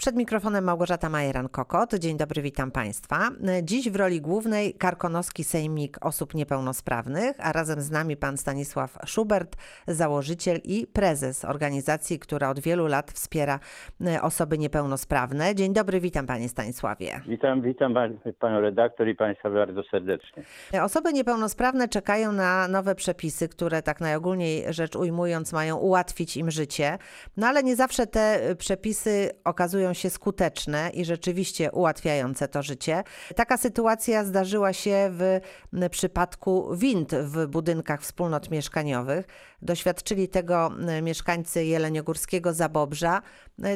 Przed mikrofonem Małgorzata Majeran-Kokot. Dzień dobry, witam Państwa. Dziś w roli głównej Karkonoski Sejmik Osób Niepełnosprawnych, a razem z nami pan Stanisław Schubert, założyciel i prezes organizacji, która od wielu lat wspiera e, osoby niepełnosprawne. Dzień dobry, witam Panie Stanisławie. Witam, witam Panią redaktor i Państwa bardzo serdecznie. Osoby niepełnosprawne czekają na nowe przepisy, które tak najogólniej rzecz ujmując mają ułatwić im życie, no ale nie zawsze te przepisy okazują się skuteczne i rzeczywiście ułatwiające to życie. Taka sytuacja zdarzyła się w przypadku wind w budynkach wspólnot mieszkaniowych. Doświadczyli tego mieszkańcy Jeleniogórskiego Zabobrza.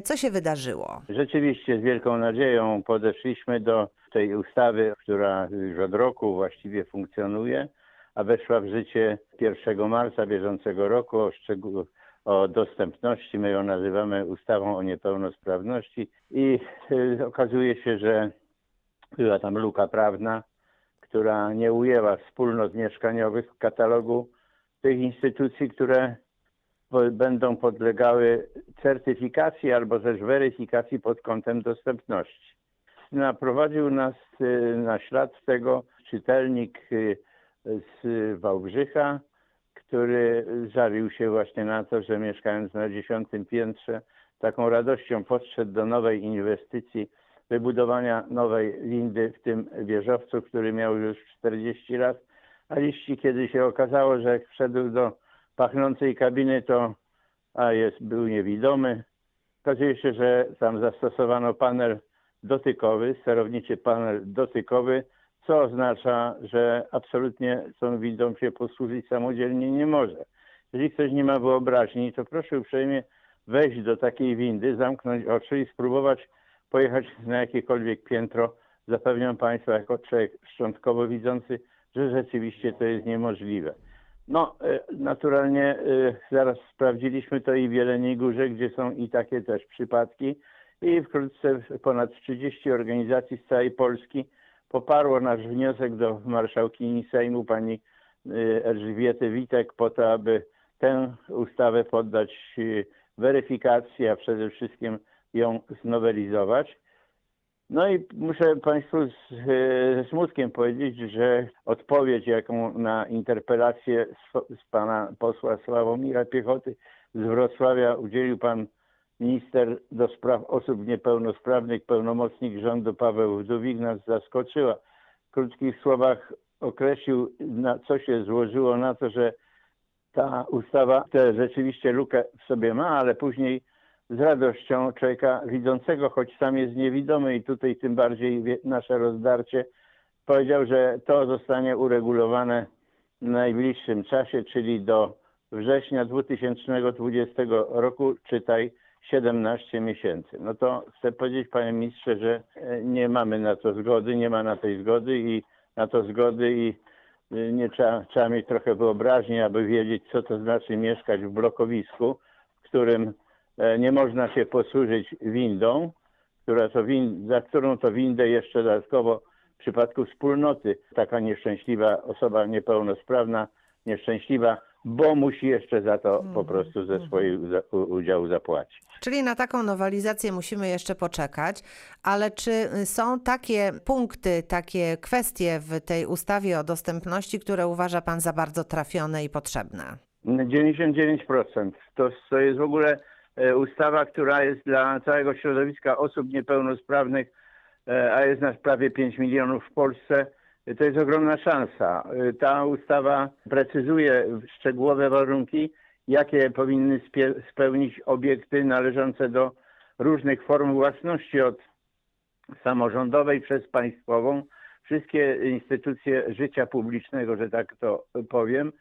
Co się wydarzyło? Rzeczywiście z wielką nadzieją podeszliśmy do tej ustawy, która już od roku właściwie funkcjonuje, a weszła w życie 1 marca bieżącego roku. O o dostępności, my ją nazywamy ustawą o niepełnosprawności i y, okazuje się, że była tam luka prawna, która nie ujęła wspólnot mieszkaniowych w katalogu tych instytucji, które będą podlegały certyfikacji albo też weryfikacji pod kątem dostępności. Naprowadził nas y, na ślad tego czytelnik y, z Wałbrzycha, który żalił się właśnie na to, że mieszkając na dziesiątym piętrze, taką radością podszedł do nowej inwestycji, wybudowania nowej windy w tym wieżowcu, który miał już 40 lat, a liści kiedy się okazało, że jak wszedł do pachnącej kabiny, to a jest, był niewidomy. Okazuje się, że tam zastosowano panel dotykowy, sterowniczy panel dotykowy, co oznacza, że absolutnie windą się posłużyć samodzielnie nie może. Jeżeli ktoś nie ma wyobraźni, to proszę uprzejmie wejść do takiej windy, zamknąć oczy i spróbować pojechać na jakiekolwiek piętro. Zapewniam Państwa, jako człowiek szczątkowo widzący, że rzeczywiście to jest niemożliwe. No, e, naturalnie e, zaraz sprawdziliśmy to i w Jeleniej Górze, gdzie są i takie też przypadki i wkrótce ponad 30 organizacji z całej Polski poparło nasz wniosek do marszałkini Sejmu pani y, Elżbiety Witek po to, aby tę ustawę poddać y, weryfikacji, a przede wszystkim ją znowelizować. No i muszę Państwu z, y, ze smutkiem powiedzieć, że odpowiedź, jaką na interpelację z, z pana posła Sławomira Piechoty z Wrocławia udzielił pan minister do spraw osób niepełnosprawnych, pełnomocnik rządu Paweł Wdówik nas zaskoczyła. W krótkich słowach określił, na co się złożyło na to, że ta ustawa tę rzeczywiście lukę w sobie ma, ale później z radością człowieka widzącego, choć sam jest niewidomy i tutaj tym bardziej nasze rozdarcie, powiedział, że to zostanie uregulowane w najbliższym czasie, czyli do września 2020 roku, czytaj 17 miesięcy. No to chcę powiedzieć, panie ministrze, że e, nie mamy na to zgody, nie ma na tej zgody i na to zgody i e, nie trzeba, trzeba mieć trochę wyobraźni, aby wiedzieć, co to znaczy mieszkać w blokowisku, w którym e, nie można się posłużyć windą, która to win, za którą to windę jeszcze dodatkowo w przypadku wspólnoty taka nieszczęśliwa osoba niepełnosprawna, nieszczęśliwa bo musi jeszcze za to po Mhm. prostu ze swojego udziału zapłacić. Czyli na taką nowelizację musimy jeszcze poczekać, ale czy są takie punkty, takie kwestie w tej ustawie o dostępności, które uważa Pan za bardzo trafione i potrzebne? 99% to, to jest w ogóle e, ustawa, która jest dla całego środowiska osób niepełnosprawnych, e, a jest nas prawie 5 milionów w Polsce. To jest ogromna szansa. Y, ta ustawa precyzuje szczegółowe warunki, jakie powinny spełnić obiekty należące do różnych form własności od samorządowej przez państwową. Wszystkie instytucje życia publicznego, że tak to powiem.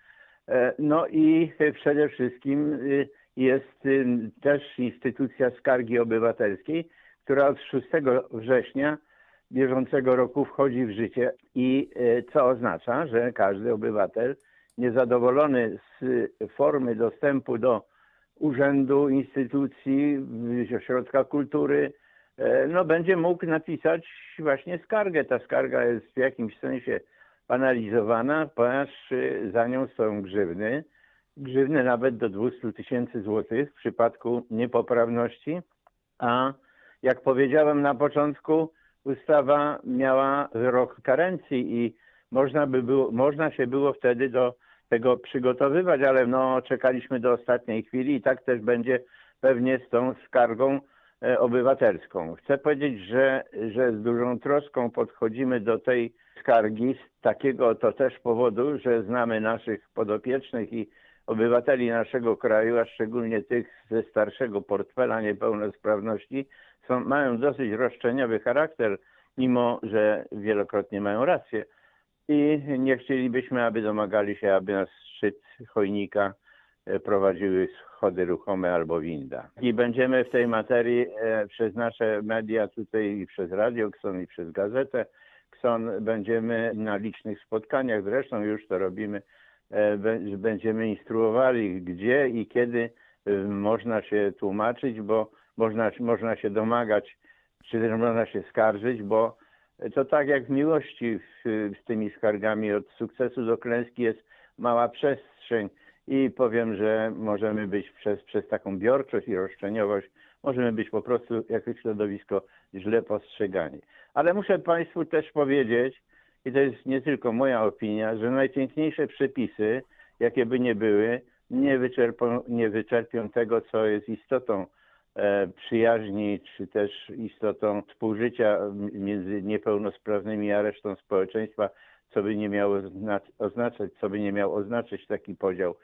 E, no i przede wszystkim y, jest y, też instytucja skargi obywatelskiej, która od 6 września bieżącego roku wchodzi w życie i e, co oznacza, że każdy obywatel niezadowolony z formy dostępu do urzędu, instytucji, ośrodka kultury, e, no będzie mógł napisać właśnie skargę. Ta skarga jest w jakimś sensie analizowana, ponieważ e, za nią są grzywny, grzywny nawet do 200 tysięcy złotych w przypadku niepoprawności, a jak powiedziałem na początku, ustawa miała rok karencji i można, by było, można się było wtedy do tego przygotowywać, ale no, czekaliśmy do ostatniej chwili i tak też będzie pewnie z tą skargą e, obywatelską. Chcę powiedzieć, że, że z dużą troską podchodzimy do tej skargi z takiego to też powodu, że znamy naszych podopiecznych i obywateli naszego kraju, a szczególnie tych ze starszego portfela niepełnosprawności, są, mają dosyć roszczeniowy charakter, mimo że wielokrotnie mają rację. I nie chcielibyśmy, aby domagali się, aby nas szczyt chojnika e, prowadziły schody ruchome albo winda. I będziemy w tej materii e, przez nasze media tutaj i przez Radio Kson i przez gazetę Kson będziemy na licznych spotkaniach, zresztą już to robimy, e, będziemy instruowali, gdzie i kiedy można się tłumaczyć, bo można, można się domagać, czy też można się skarżyć, bo to tak jak w miłości z, tymi skargami od sukcesu do klęski jest mała przestrzeń i powiem, że możemy być przez, przez taką biorczość i roszczeniowość, możemy być po prostu jako środowisko źle postrzegani. Ale muszę Państwu też powiedzieć, i to jest nie tylko moja opinia, że najpiękniejsze przepisy, jakie by nie były, nie wyczerpią, nie wyczerpią tego, co jest istotą przyjaźni, czy też istotą współżycia między niepełnosprawnymi a resztą społeczeństwa, co by nie miało oznaczać, co by nie miał oznaczać taki podział.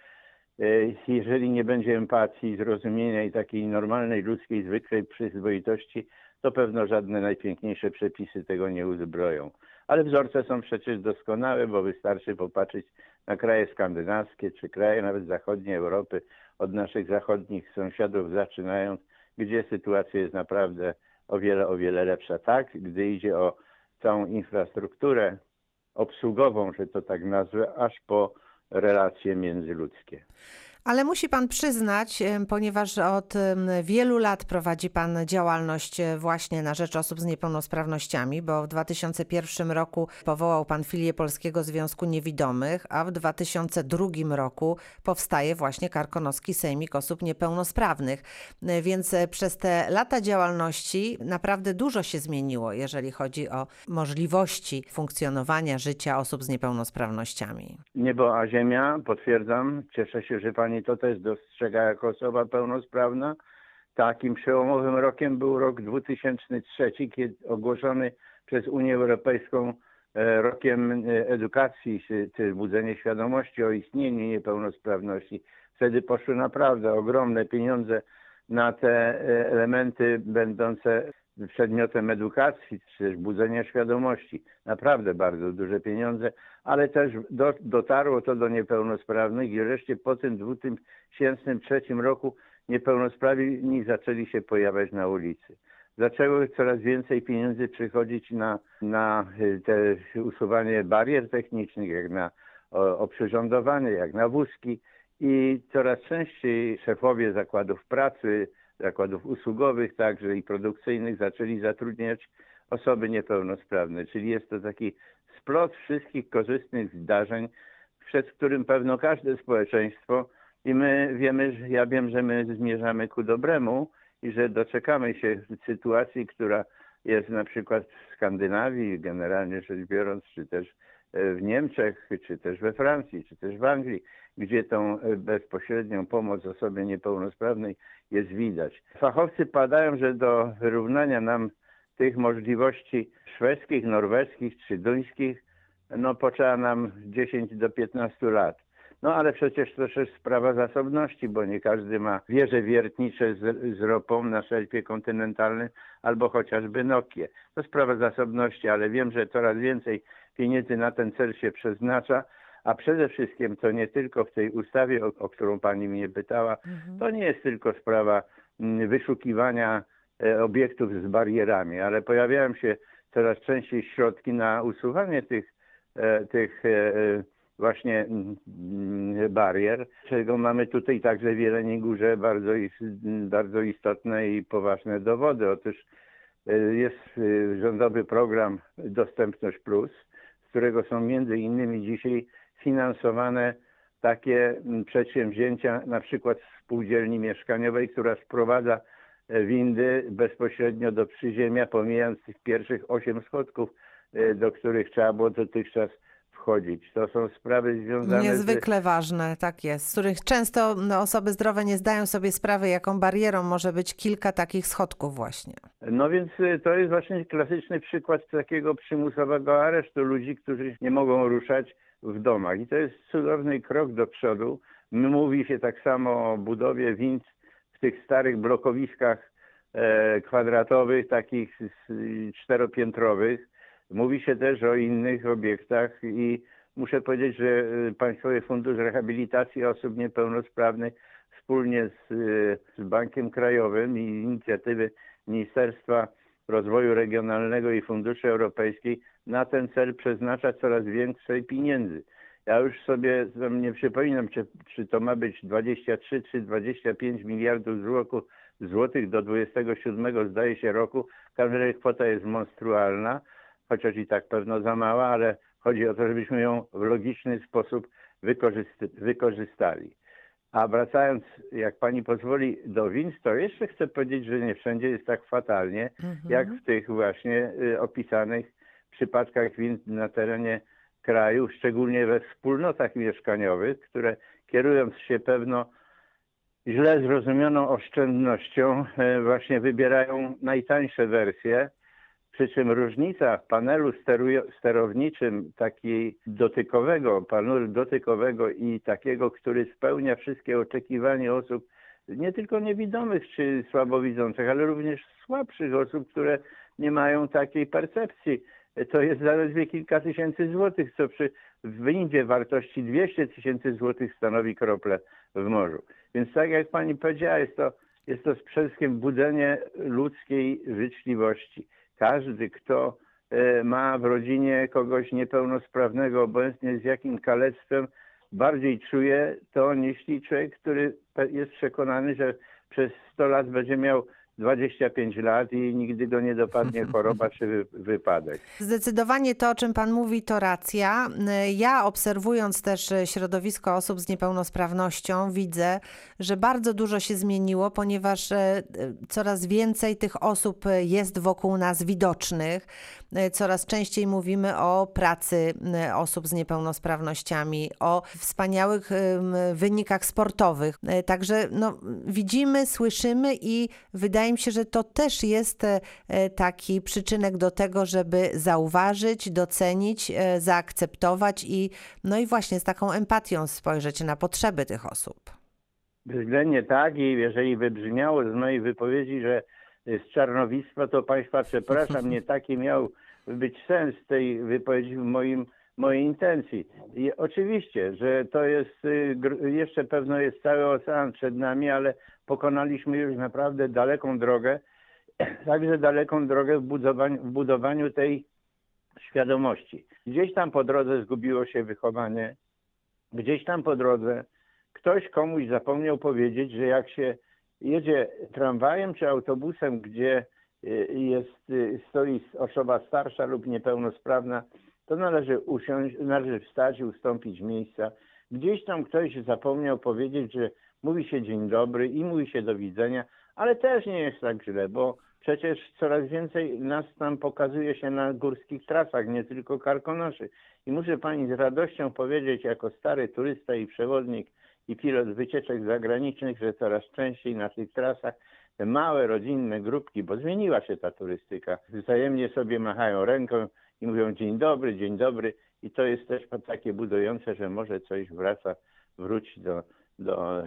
E, jeżeli nie będzie empatii, zrozumienia i takiej normalnej, ludzkiej, zwykłej przyzwoitości, to pewno żadne najpiękniejsze przepisy tego nie uzbroją. Ale wzorce są przecież doskonałe, bo wystarczy popatrzeć na kraje skandynawskie czy kraje nawet zachodniej Europy, od naszych zachodnich sąsiadów zaczynając, gdzie sytuacja jest naprawdę o wiele, o wiele lepsza. Tak, gdy idzie o całą infrastrukturę obsługową, że to tak nazwę, aż po relacje międzyludzkie. Ale musi pan przyznać, ponieważ od wielu lat prowadzi pan działalność e, właśnie na rzecz osób z niepełnosprawnościami, bo w 2001 roku powołał pan filię Polskiego Związku Niewidomych, a w 2002 roku powstaje właśnie Karkonoski Sejmik Osób Niepełnosprawnych. E, więc e, przez te lata działalności naprawdę dużo się zmieniło, jeżeli chodzi o możliwości funkcjonowania życia osób z niepełnosprawnościami. Niebo a ziemia, potwierdzam. Cieszę się, że pani to też dostrzega jako osoba pełnosprawna. Takim przełomowym rokiem był rok 2003, kiedy ogłoszony przez Unię Europejską e, rokiem e, edukacji, czy budzenie świadomości o istnieniu niepełnosprawności. Wtedy poszły naprawdę ogromne pieniądze na te e, elementy będące przedmiotem edukacji, czy budzenia świadomości. Naprawdę bardzo duże pieniądze, ale też do, dotarło to do niepełnosprawnych i wreszcie po tym 2003 roku niepełnosprawni zaczęli się pojawiać na ulicy. Zaczęło coraz więcej pieniędzy przychodzić na, na y, te usuwanie barier technicznych, jak na oprzyrządowanie, jak na wózki i coraz częściej szefowie zakładów pracy, zakładów usługowych także i produkcyjnych zaczęli zatrudniać osoby niepełnosprawne. Czyli jest to taki splot wszystkich korzystnych zdarzeń, przed którym pewno każde społeczeństwo i my wiemy, że ja wiem, że my zmierzamy ku dobremu i że doczekamy się sytuacji, która jest na przykład w Skandynawii, generalnie rzecz biorąc, czy też w Niemczech, czy też we Francji, czy też w Anglii, gdzie tą e, bezpośrednią pomoc osobie niepełnosprawnej jest widać. Fachowcy padają, że do wyrównania nam tych możliwości szwedzkich, norweskich czy duńskich, no potrzeba nam 10 do 15 lat. No ale przecież to też sprawa zasobności, bo nie każdy ma wieże wiertnicze z, z ropą na szelfie kontynentalnym albo chociażby Nokie. To sprawa zasobności, ale wiem, że coraz więcej pieniędzy na ten cel się przeznacza, a przede wszystkim to nie tylko w tej ustawie, o, o którą pani mnie pytała, mhm. to nie jest tylko sprawa mm, wyszukiwania e, obiektów z barierami, ale pojawiają się coraz częściej środki na usuwanie tych, e, tych e, właśnie mm, barier, czego mamy tutaj także w Jeleniej Górze bardzo, bardzo istotne i poważne dowody. Otóż jest rządowy program Dostępność Plus, z którego są między innymi dzisiaj finansowane takie mm, przedsięwzięcia, na przykład spółdzielni mieszkaniowej, która sprowadza windy bezpośrednio do przyziemia, pomijając tych pierwszych osiem schodków, e, do których trzeba było dotychczas wchodzić. To są sprawy związane Niezwykle ważne, tak jest, z których często no, osoby zdrowe nie zdają sobie sprawy, jaką barierą może być kilka takich schodków właśnie. z... No więc e, to jest właśnie klasyczny przykład takiego przymusowego aresztu ludzi, którzy nie mogą ruszać w domach. I to jest cudowny krok do przodu. Mówi się tak samo o budowie winc w tych starych blokowiskach e, kwadratowych, takich czteropiętrowych. Mówi się też o innych obiektach i muszę powiedzieć, że e, Państwowy Fundusz Rehabilitacji Osób Niepełnosprawnych wspólnie z, e, z Bankiem Krajowym i inicjatywy Ministerstwa Rozwoju Regionalnego i Funduszy Europejskich na ten cel przeznacza coraz więcej pieniędzy. Ja już sobie nie przypominam, czy, czy to ma być 23 czy 25 miliardów złotych, złotych do 27 zdaje się roku. W każdym kwota jest monstrualna, chociaż i tak pewno za mała, ale chodzi o to, żebyśmy ją w logiczny sposób wykorzystali. A wracając, jak pani pozwoli, do winc, to jeszcze chcę powiedzieć, że nie wszędzie jest tak fatalnie, jak w tych właśnie y, opisanych przypadkach winc na terenie kraju, szczególnie we wspólnotach mieszkaniowych, które kierując się pewno źle zrozumianą oszczędnością, e, właśnie wybierają najtańsze wersje. Przy czym różnica w panelu sterowniczym takiej dotykowego, panelu dotykowego i takiego, który spełnia wszystkie oczekiwania osób nie tylko niewidomych czy słabowidzących, ale również słabszych osób, które nie mają takiej percepcji. To jest zaledwie kilka tysięcy złotych, co przy windzie wartości 200 tysięcy złotych stanowi kroplę w morzu. Więc tak jak pani powiedziała, jest to, jest to przede wszystkim budzenie ludzkiej życzliwości. Każdy, kto e, ma w rodzinie kogoś niepełnosprawnego, obojętnie z jakim kalectwem, bardziej czuje to niż człowiek, który jest przekonany, że przez 100 lat będzie miał 25 lat i nigdy go nie dopadnie choroba czy wy- wypadek. Zdecydowanie to, o czym Pan mówi, to racja. Ja obserwując też środowisko osób z niepełnosprawnością, widzę, że bardzo dużo się zmieniło, ponieważ y, coraz więcej tych osób jest wokół nas widocznych. Y, Coraz częściej mówimy o pracy y, osób z niepełnosprawnościami, o wspaniałych wynikach sportowych. Y, Także no, widzimy, słyszymy i wydaje mi się, że to też jest e, e, taki przyczynek do tego, żeby zauważyć, docenić, e, zaakceptować i no i właśnie z taką empatią spojrzeć na potrzeby tych osób. Względnie tak i jeżeli wybrzmiało z mojej wypowiedzi, że z czarnowictwa, to Państwa przepraszam, nie taki miał być sens tej wypowiedzi w moim, mojej intencji. I oczywiście, że to jest, y, jeszcze pewno jest cały ocean przed nami, ale pokonaliśmy już naprawdę daleką drogę, także daleką drogę w budowaniu, w budowaniu tej świadomości. Gdzieś tam po drodze zgubiło się wychowanie, gdzieś tam po drodze ktoś komuś zapomniał powiedzieć, że jak się jedzie tramwajem czy autobusem, gdzie y, jest, y, stoi osoba starsza lub niepełnosprawna, to należy usiąść, należy wstać i ustąpić miejsca. Gdzieś tam ktoś zapomniał powiedzieć, że mówi się dzień dobry i mówi się do widzenia, ale też nie jest tak źle, bo przecież coraz więcej nas tam pokazuje się na górskich trasach, nie tylko karkonoszy. I muszę pani z radością powiedzieć, jako stary turysta i przewodnik i pilot wycieczek zagranicznych, że coraz częściej na tych trasach te małe rodzinne grupki, bo zmieniła się ta turystyka, wzajemnie sobie machają ręką i mówią dzień dobry, dzień dobry. I to jest też takie budujące, że może coś wraca, wróci do, do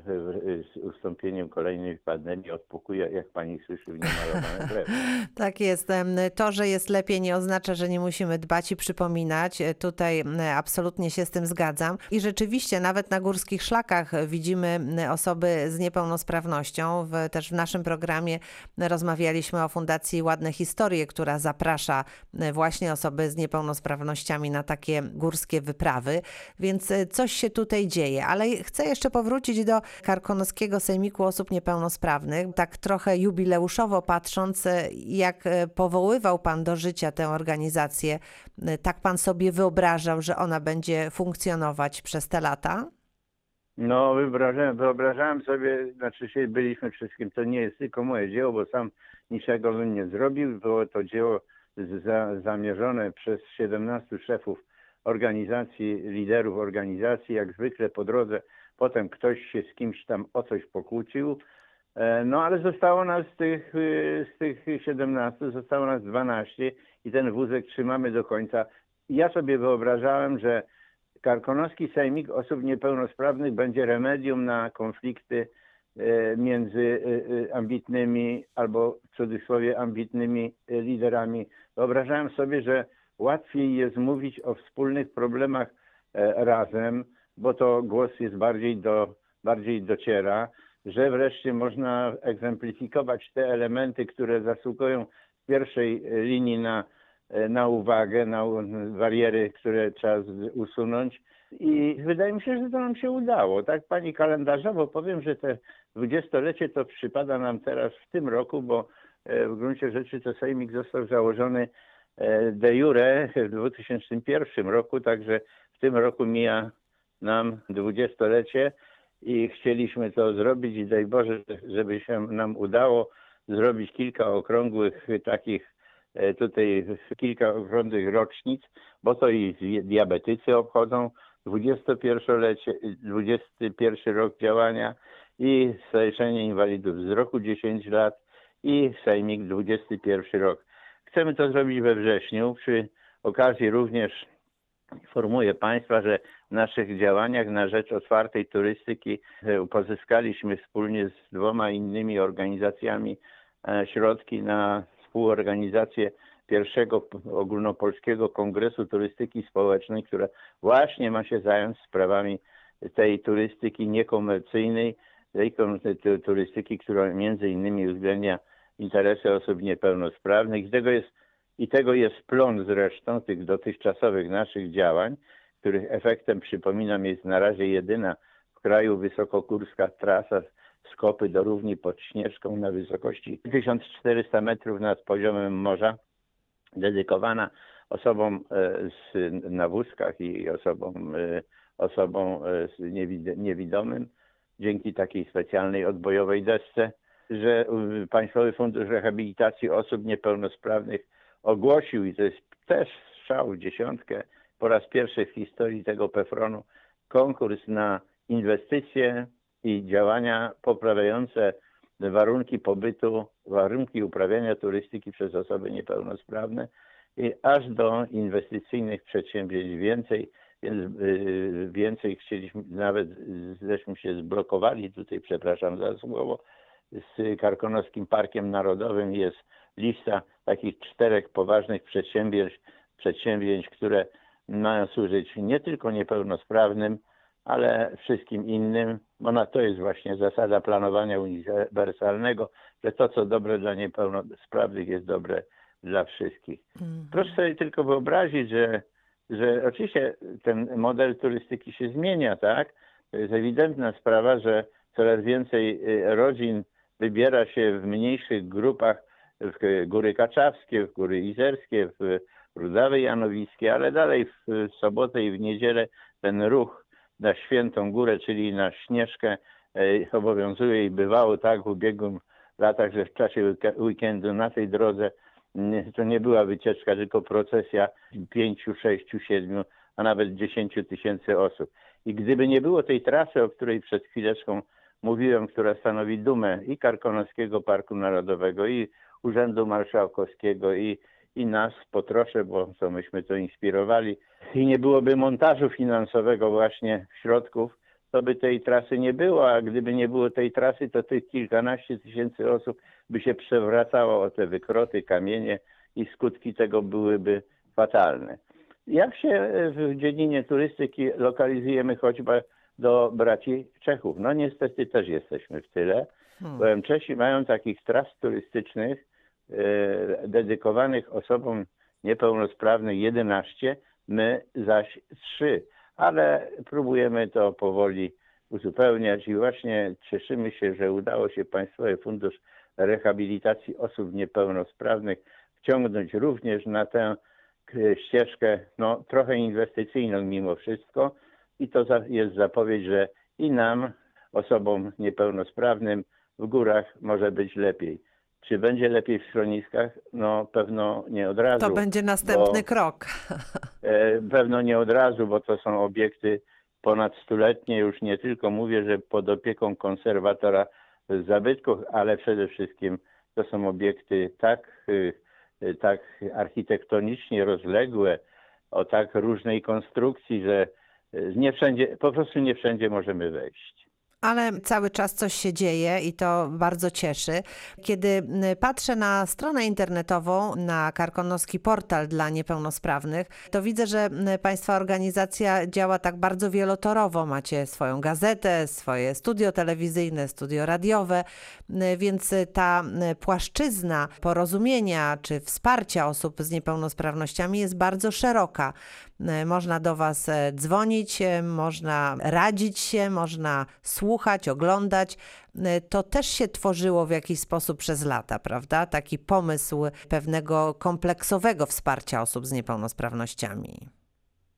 z ustąpieniem kolejnej pandemii odpukuje, jak pani słyszy w niemalowane drewno. Tak jest. To, że jest lepiej, nie oznacza, że nie musimy dbać i przypominać. E, Tutaj absolutnie się z tym zgadzam. I rzeczywiście, nawet na górskich szlakach widzimy osoby z niepełnosprawnością. W, też w naszym programie rozmawialiśmy o Fundacji Ładne Historie, która zaprasza właśnie osoby z niepełnosprawnościami na takie górskie wyprawy. Więc e, coś się tutaj dzieje. Ale chcę jeszcze powrócić do Karkonoskiego Sejmiku Osób Niepełnosprawnych. Tak trochę jubileuszowo patrząc, e, jak e, powoływał Pan do życia tę organizację, e, tak Pan sobie wyobrażał, że ona będzie funkcjonować przez te lata? No, wyobrażałem, wyobrażałem sobie, znaczy się byliśmy wszystkim, to nie jest tylko moje dzieło, bo sam niczego bym nie zrobił. Było to dzieło za, zamierzone przez 17 szefów organizacji, liderów organizacji, jak zwykle po drodze. Potem ktoś się z kimś tam o coś pokłócił. E, No ale zostało nas z tych, z tych 17, zostało nas 12 i ten wózek trzymamy do końca. Ja sobie wyobrażałem, że Karkonoski Sejmik Osób Niepełnosprawnych będzie remedium na konflikty e, między e, e, ambitnymi albo w cudzysłowie ambitnymi e, liderami. Wyobrażałem sobie, że łatwiej jest mówić o wspólnych problemach e, razem, bo to głos jest bardziej, do, bardziej dociera, że wreszcie można egzemplifikować te elementy, które zasługują w pierwszej linii na na uwagę, na bariery, które trzeba usunąć. I wydaje mi się, że to nam się udało. Tak pani kalendarzowo powiem, że te dwudziestolecie to przypada nam teraz w tym roku, bo e, w gruncie rzeczy to Sejmik został założony e, de jure w 2001 roku, także w tym roku mija nam dwudziestolecie i chcieliśmy to zrobić i daj Boże, żeby się nam udało zrobić kilka okrągłych takich e, tutaj kilka okrągłych rocznic, bo to i diabetycy obchodzą 21-lecie, 21 rok działania i Stowarzyszenie Inwalidów Wzroku 10 lat i Sejmik 21 rok. Chcemy to zrobić we wrześniu. Przy okazji również informuję Państwa, że w naszych działaniach na rzecz otwartej turystyki e, pozyskaliśmy wspólnie z dwoma innymi organizacjami e, środki na współorganizację pierwszego ogólnopolskiego kongresu turystyki społecznej, która właśnie ma się zająć sprawami tej turystyki niekomercyjnej, tej turystyki, która między innymi uwzględnia interesy osób niepełnosprawnych. I tego jest, i tego jest plon zresztą tych dotychczasowych naszych działań, których efektem, przypominam, jest na razie jedyna w kraju wysokogórska trasa z Kopy do Równi pod Śnieżką na wysokości 1400 metrów nad poziomem morza, dedykowana osobom e, z, na wózkach i osobom, e, osobom e, niewidomym dzięki takiej specjalnej odbojowej desce, że Państwowy Fundusz Rehabilitacji Osób Niepełnosprawnych ogłosił, i to jest też strzał w dziesiątkę, po raz pierwszy w historii tego PEFRON-u, konkurs na inwestycje i działania poprawiające warunki pobytu, warunki uprawiania turystyki przez osoby niepełnosprawne i aż do inwestycyjnych przedsięwzięć więcej, więc y, więcej chcieliśmy, nawet żeśmy się zblokowali tutaj, przepraszam za słowo, z Karkonoskim Parkiem Narodowym jest lista takich czterech poważnych przedsięwzięć, przedsięwzięć, które mają służyć nie tylko niepełnosprawnym, ale wszystkim innym, bo na to jest właśnie zasada planowania uniwersalnego, że to, co dobre dla niepełnosprawnych, jest dobre dla wszystkich. Proszę sobie tylko wyobrazić, że, że oczywiście ten model turystyki się zmienia, tak? To jest ewidentna sprawa, że coraz więcej y, rodzin wybiera się w mniejszych grupach w Góry Kaczawskie, w Góry Izerskie, w Rudawy Janowiskie, ale dalej w sobotę i w niedzielę ten ruch na Świętą Górę, czyli na Śnieżkę e, obowiązuje i bywało tak w ubiegłym latach, że w czasie week- weekendu na tej drodze nie- to nie była wycieczka, tylko procesja pięciu, sześciu, siedmiu, a nawet dziesięciu tysięcy osób. I gdyby nie było tej trasy, o której przed chwileczką mówiłem, która stanowi dumę i Karkonoskiego Parku Narodowego, i Urzędu Marszałkowskiego, i, i nas, Potrosze, bo to myśmy to inspirowali, i nie byłoby montażu finansowego właśnie środków, to by tej trasy nie było, a gdyby nie było tej trasy, to tych kilkanaście tysięcy osób by się przewracało o te wykroty, kamienie i skutki tego byłyby fatalne. Jak się w dziedzinie turystyki lokalizujemy choćby do braci Czechów? No niestety też jesteśmy w tyle, bowiem Czesi mają takich tras turystycznych e, dedykowanych osobom niepełnosprawnych 11, my zaś 3, ale próbujemy to powoli uzupełniać i właśnie cieszymy się, że udało się Państwowy Fundusz Rehabilitacji Osób Niepełnosprawnych wciągnąć również na tę k- ścieżkę no, trochę inwestycyjną mimo wszystko. I to jest zapowiedź, że i nam, osobom niepełnosprawnym, w górach może być lepiej. Czy będzie lepiej w schroniskach? No pewno nie od razu. To będzie następny bo- krok. E, Pewno nie od razu, bo to są obiekty ponad stuletnie. Już nie tylko mówię, że pod opieką konserwatora zabytków, ale przede wszystkim to są obiekty tak, y, y, tak architektonicznie rozległe, o tak różnej konstrukcji, że y, nie wszędzie, po prostu nie wszędzie możemy wejść. Ale cały czas coś się dzieje i to bardzo cieszy. Kiedy m, patrzę na stronę internetową, na Karkonoski portal dla niepełnosprawnych, to widzę, że m, Państwa organizacja działa tak bardzo wielotorowo. Macie swoją gazetę, swoje studio telewizyjne, studio radiowe, m, więc ta płaszczyzna porozumienia czy wsparcia osób z niepełnosprawnościami jest bardzo szeroka. E, Można do Was e, dzwonić, e, można radzić się, można słuchać, oglądać. To też się tworzyło w jakiś sposób przez lata, prawda? Taki pomysł pewnego kompleksowego wsparcia osób z niepełnosprawnościami.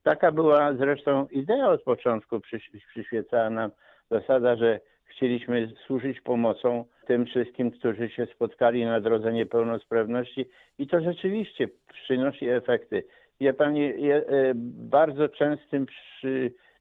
Taka była zresztą idea od początku, przyś- przyświecała nam zasada, że chcieliśmy służyć pomocą tym wszystkim, którzy się spotkali na drodze niepełnosprawności i to rzeczywiście przynosi efekty. Wie pani, je- e, bardzo częstym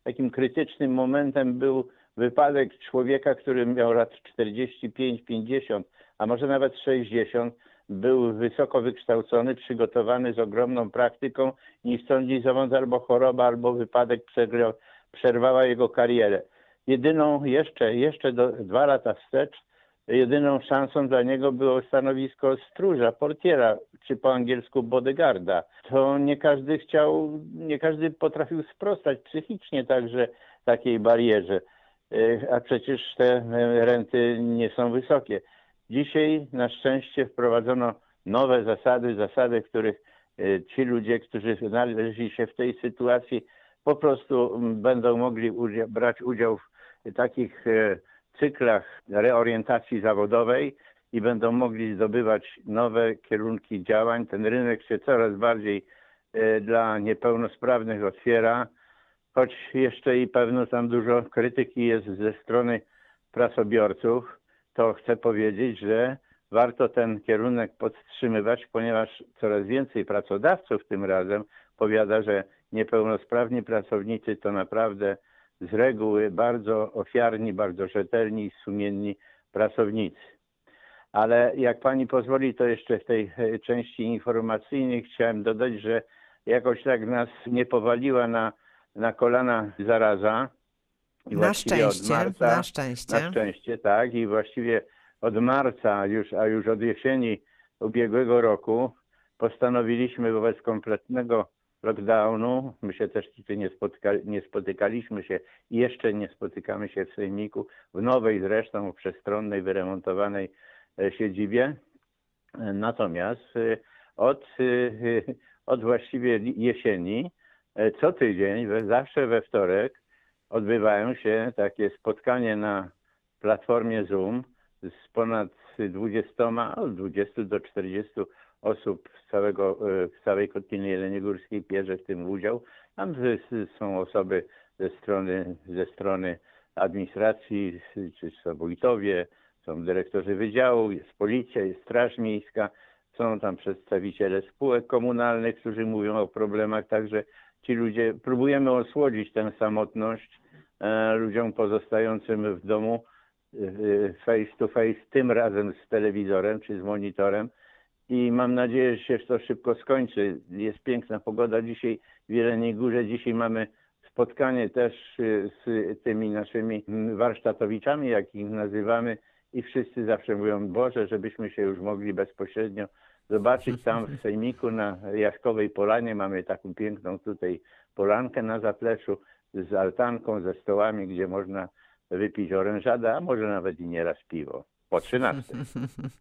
takim krytycznym momentem był wypadek człowieka, który miał lat 45-50, a może nawet 60, był wysoko wykształcony, przygotowany z ogromną praktyką, ni stąd, ni zowąd albo choroba, albo wypadek przerwał, przerwała jego karierę. Jedyną jeszcze, jeszcze do, dwa lata wstecz, jedyną szansą dla niego było stanowisko stróża, portiera, czy po angielsku bodyguarda. To nie każdy chciał, nie każdy potrafił sprostać psychicznie także takiej barierze, E, a przecież te e, renty nie są wysokie. Dzisiaj na szczęście wprowadzono nowe zasady, zasady, których e, ci ludzie, którzy znaleźli się w tej sytuacji, po prostu będą mogli brać udział w takich cyklach reorientacji zawodowej i będą mogli zdobywać nowe kierunki działań. Ten rynek się coraz bardziej e, dla niepełnosprawnych otwiera, choć jeszcze i pewno tam dużo krytyki jest ze strony prasobiorców, to chcę powiedzieć, że warto ten kierunek podtrzymywać, ponieważ coraz więcej pracodawców tym razem powiada, że niepełnosprawni pracownicy to naprawdę z reguły bardzo ofiarni, bardzo rzetelni i sumienni pracownicy. Ale jak pani pozwoli, to jeszcze w tej e, części informacyjnej chciałem dodać, że jakoś tak nas nie powaliła na, na kolana zaraza. I Na szczęście, marca- na szczęście. na szczęście, tak. I właściwie od marca, już, a już od jesieni ubiegłego roku postanowiliśmy wobec kompletnego lockdownu, my się też tutaj nie, spotka, nie spotykaliśmy się i jeszcze nie spotykamy się w Sejmiku, w nowej zresztą przestronnej, wyremontowanej e, siedzibie. Natomiast e, od, e, od właściwie jesieni co tydzień, zawsze we wtorek odbywają się takie spotkanie na platformie Zoom z ponad 20, od 20 do 40 osób z, całego, e, z całej Kotliny Jeleniogórskiej bierze w tym udział. Tam są osoby ze strony, ze strony administracji, czy są wójtowie, są dyrektorzy wydziału, jest policja, jest straż miejska, są tam przedstawiciele spółek komunalnych, którzy mówią o problemach, także ci ludzie, próbujemy osłodzić tę samotność e, ludziom pozostającym w domu e, face to face, tym razem z telewizorem czy z monitorem i mam nadzieję, że się to szybko skończy. Jest piękna pogoda dzisiaj w Jeleniej Górze. Dzisiaj mamy spotkanie też y, z tymi naszymi mm, warsztatowiczami, jak ich nazywamy i wszyscy zawsze mówią, Boże, żebyśmy się już mogli bezpośrednio zobaczyć tam w Sejmiku na Jaskowej Polanie. Mamy taką piękną tutaj polankę na zapleczu z altanką, ze stołami, gdzie można wypić orężadę, a może nawet i nieraz piwo. Po 13.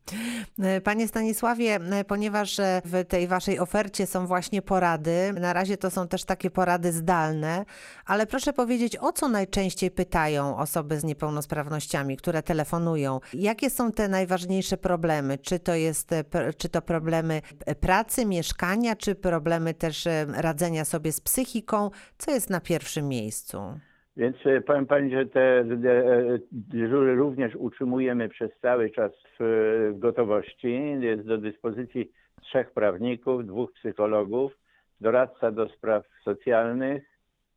Panie Stanisławie, ponieważ e, w tej waszej ofercie są właśnie porady, na razie to są też takie porady zdalne, ale proszę powiedzieć, o co najczęściej pytają osoby z niepełnosprawnościami, które telefonują? Jakie są te najważniejsze problemy? Czy to, jest, e, czy to problemy e, pracy, mieszkania, czy problemy też e, radzenia sobie z psychiką? Co jest na pierwszym miejscu? Więc e, powiem Pani, że te e, dyżury również utrzymujemy przez cały czas w, gotowości. Jest do dyspozycji trzech prawników, dwóch psychologów, doradca do spraw socjalnych,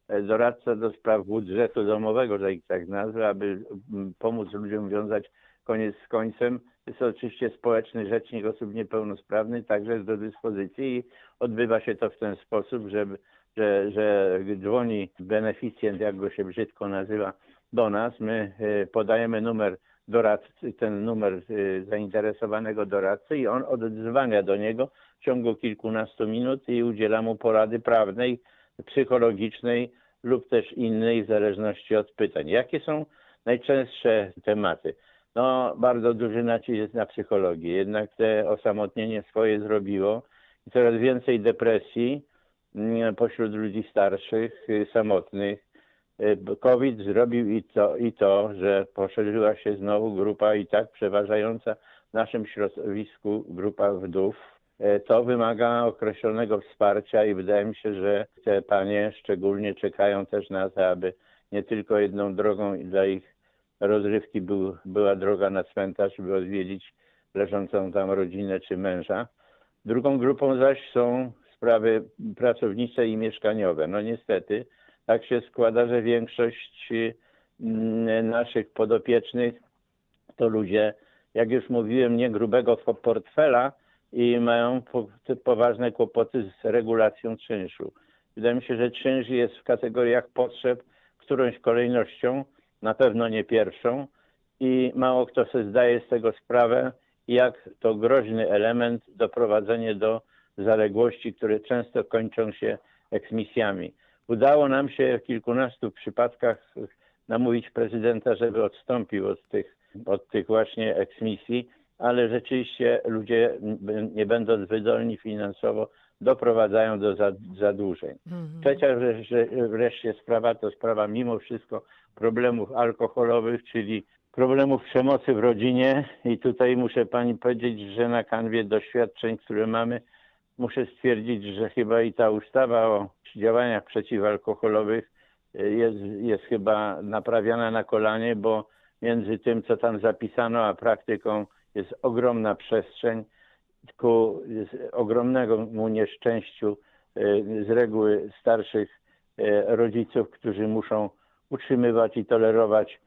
e, doradca do spraw budżetu domowego, że ich tak nazwę, aby pomóc ludziom wiązać koniec z końcem. Jest oczywiście społeczny rzecznik osób niepełnosprawnych, także jest do dyspozycji i odbywa się to w ten sposób, żeby że, że dzwoni beneficjent, jak go się brzydko nazywa, do nas. My e, podajemy numer doradcy, ten numer e, zainteresowanego doradcy i on odzwania do niego w ciągu kilkunastu minut i udziela mu porady prawnej, psychologicznej lub też innej w zależności od pytań. Jakie są najczęstsze tematy? No, bardzo duży nacisk jest na psychologię. Jednak te osamotnienie swoje zrobiło i coraz więcej depresji, pośród ludzi starszych, y, samotnych. Y, COVID zrobił i to, i to, że poszerzyła się znowu grupa i tak przeważająca w naszym środowisku grupa wdów. Y, to wymaga określonego wsparcia i wydaje mi się, że te panie szczególnie czekają też na to, aby nie tylko jedną drogą dla ich rozrywki był, była droga na cmentarz, by odwiedzić leżącą tam rodzinę czy męża. Drugą grupą zaś są sprawy pracownicze i mieszkaniowe. No niestety tak się składa, że większość mm, naszych podopiecznych to ludzie, jak już mówiłem, nie grubego portfela i mają poważne kłopoty z regulacją czynszu. Wydaje mi się, że czynsz jest w kategoriach potrzeb którąś kolejnością, na pewno nie pierwszą i mało kto sobie zdaje z tego sprawę, jak to groźny element doprowadzenie do zaległości, które często kończą się eksmisjami. Udało nam się w kilkunastu przypadkach namówić prezydenta, żeby odstąpił od tych, od tych właśnie eksmisji, ale rzeczywiście ludzie, nie będąc wydolni finansowo, doprowadzają do zadłużeń. Mhm. Trzecia wreszcie sprawa to sprawa mimo wszystko problemów alkoholowych, czyli problemów przemocy w rodzinie i tutaj muszę pani powiedzieć, że na kanwie doświadczeń, które mamy, muszę stwierdzić, że chyba i ta ustawa o działaniach przeciwalkoholowych e, jest, jest chyba naprawiana na kolanie, bo między tym, co tam zapisano, a praktyką jest ogromna przestrzeń ku ogromnemu nieszczęściu e, z reguły starszych e, rodziców, którzy muszą utrzymywać i tolerować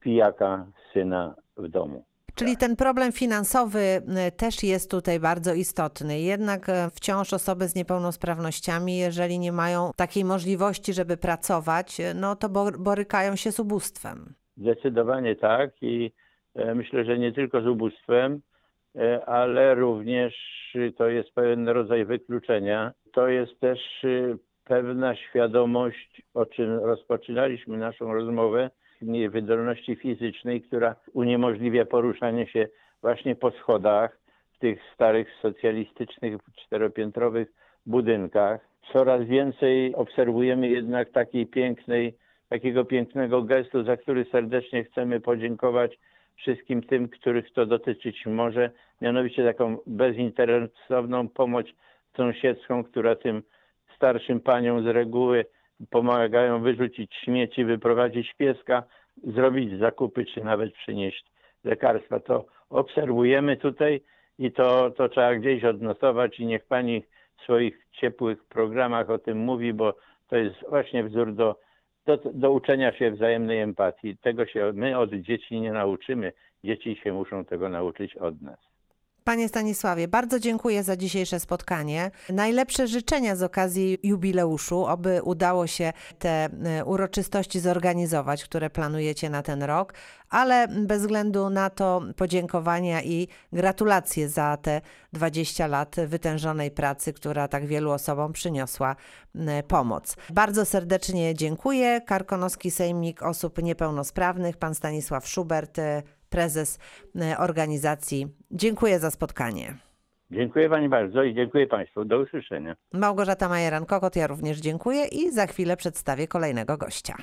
pijaka syna w domu. Czyli ten problem finansowy y, też jest tutaj bardzo istotny. Jednak y, wciąż osoby z niepełnosprawnościami, jeżeli nie mają takiej możliwości, żeby pracować, y, no to borykają się z ubóstwem. Zdecydowanie tak i e, myślę, że nie tylko z ubóstwem, e, ale również to jest pewien rodzaj wykluczenia. To jest też pewna świadomość, o czym rozpoczynaliśmy naszą rozmowę, wydolności fizycznej, która uniemożliwia poruszanie się właśnie po schodach w tych starych socjalistycznych czteropiętrowych budynkach. Coraz więcej obserwujemy jednak takiej pięknej, takiego pięknego gestu, za który serdecznie chcemy podziękować wszystkim tym, których to dotyczyć może, mianowicie taką bezinteresowną pomoc sąsiedzką, która tym starszym paniom z reguły pomagają wyrzucić śmieci, wyprowadzić pieska, zrobić zakupy, czy nawet przynieść lekarstwa. To obserwujemy tutaj i to, to trzeba gdzieś odnotować i niech pani w swoich ciepłych programach o tym mówi, bo to jest właśnie wzór do, do, do uczenia się wzajemnej empatii. Tego się my od dzieci nie nauczymy. Dzieci się muszą tego nauczyć od nas. Panie Stanisławie, bardzo dziękuję za dzisiejsze spotkanie. Najlepsze życzenia z okazji jubileuszu, aby udało się te e, uroczystości zorganizować, które planujecie na ten rok, ale bez względu na to podziękowania i gratulacje za te 20 lat wytężonej pracy, która tak wielu osobom przyniosła pomoc. Bardzo serdecznie dziękuję. Karkonoski Sejmik Osób Niepełnosprawnych, pan Stanisław Schubert, e, prezes e, organizacji. Dziękuję za spotkanie. Dziękuję Pani bardzo i dziękuję Państwu. Do usłyszenia. Małgorzata Majeran-Kokot, ja również dziękuję i za chwilę przedstawię kolejnego gościa.